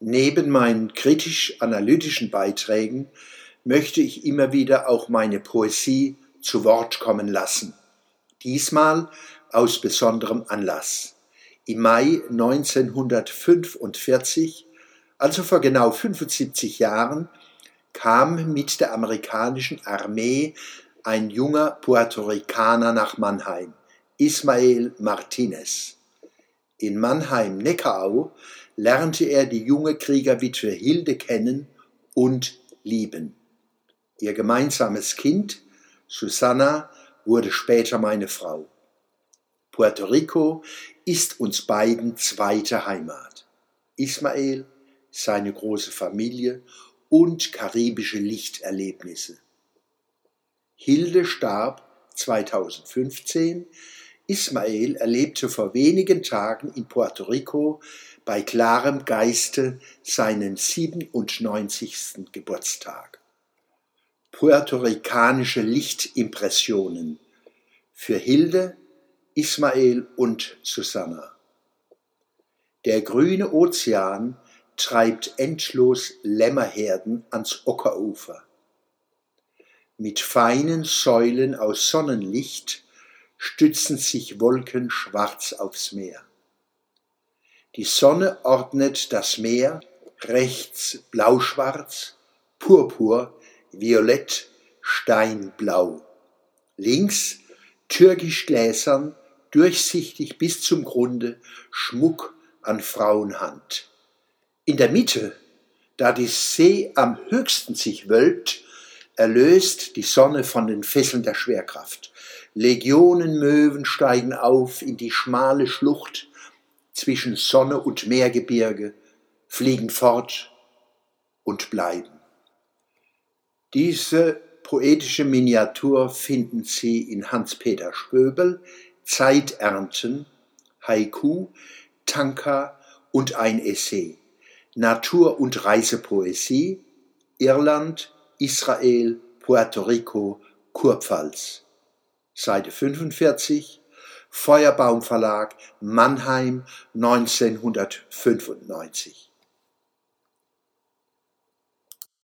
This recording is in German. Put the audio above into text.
Neben meinen kritisch-analytischen Beiträgen möchte ich immer wieder auch meine Poesie zu Wort kommen lassen. Diesmal aus besonderem Anlass. Im Mai 1945, also vor genau 75 Jahren, kam mit der amerikanischen Armee ein junger Puerto Ricaner nach Mannheim, Ismael Martinez. In Mannheim-Neckarau lernte er die junge Kriegerwitwe Hilde kennen und lieben. Ihr gemeinsames Kind, Susanna, wurde später meine Frau. Puerto Rico ist uns beiden zweite Heimat. Ismael, seine große Familie und karibische Lichterlebnisse. Hilde starb 2015. Ismael erlebte vor wenigen Tagen in Puerto Rico bei klarem Geiste seinen 97. Geburtstag. Puerto-ricanische Lichtimpressionen für Hilde, Ismael und Susanna. Der grüne Ozean treibt endlos Lämmerherden ans Ockerufer. Mit feinen Säulen aus Sonnenlicht stützen sich Wolken schwarz aufs Meer. Die Sonne ordnet das Meer rechts blauschwarz, purpur, violett, steinblau. Links türkisch gläsern, durchsichtig bis zum Grunde, Schmuck an Frauenhand. In der Mitte, da die See am höchsten sich wölbt, erlöst die Sonne von den Fesseln der Schwerkraft. Legionen Möwen steigen auf in die schmale Schlucht, zwischen Sonne und Meergebirge, fliegen fort und bleiben. Diese poetische Miniatur finden Sie in Hans-Peter Spöbel, Zeiternten, Haiku, Tanka und ein Essay, Natur- und Reisepoesie, Irland, Israel, Puerto Rico, Kurpfalz. Seite 45, Feuerbaum Verlag, Mannheim 1995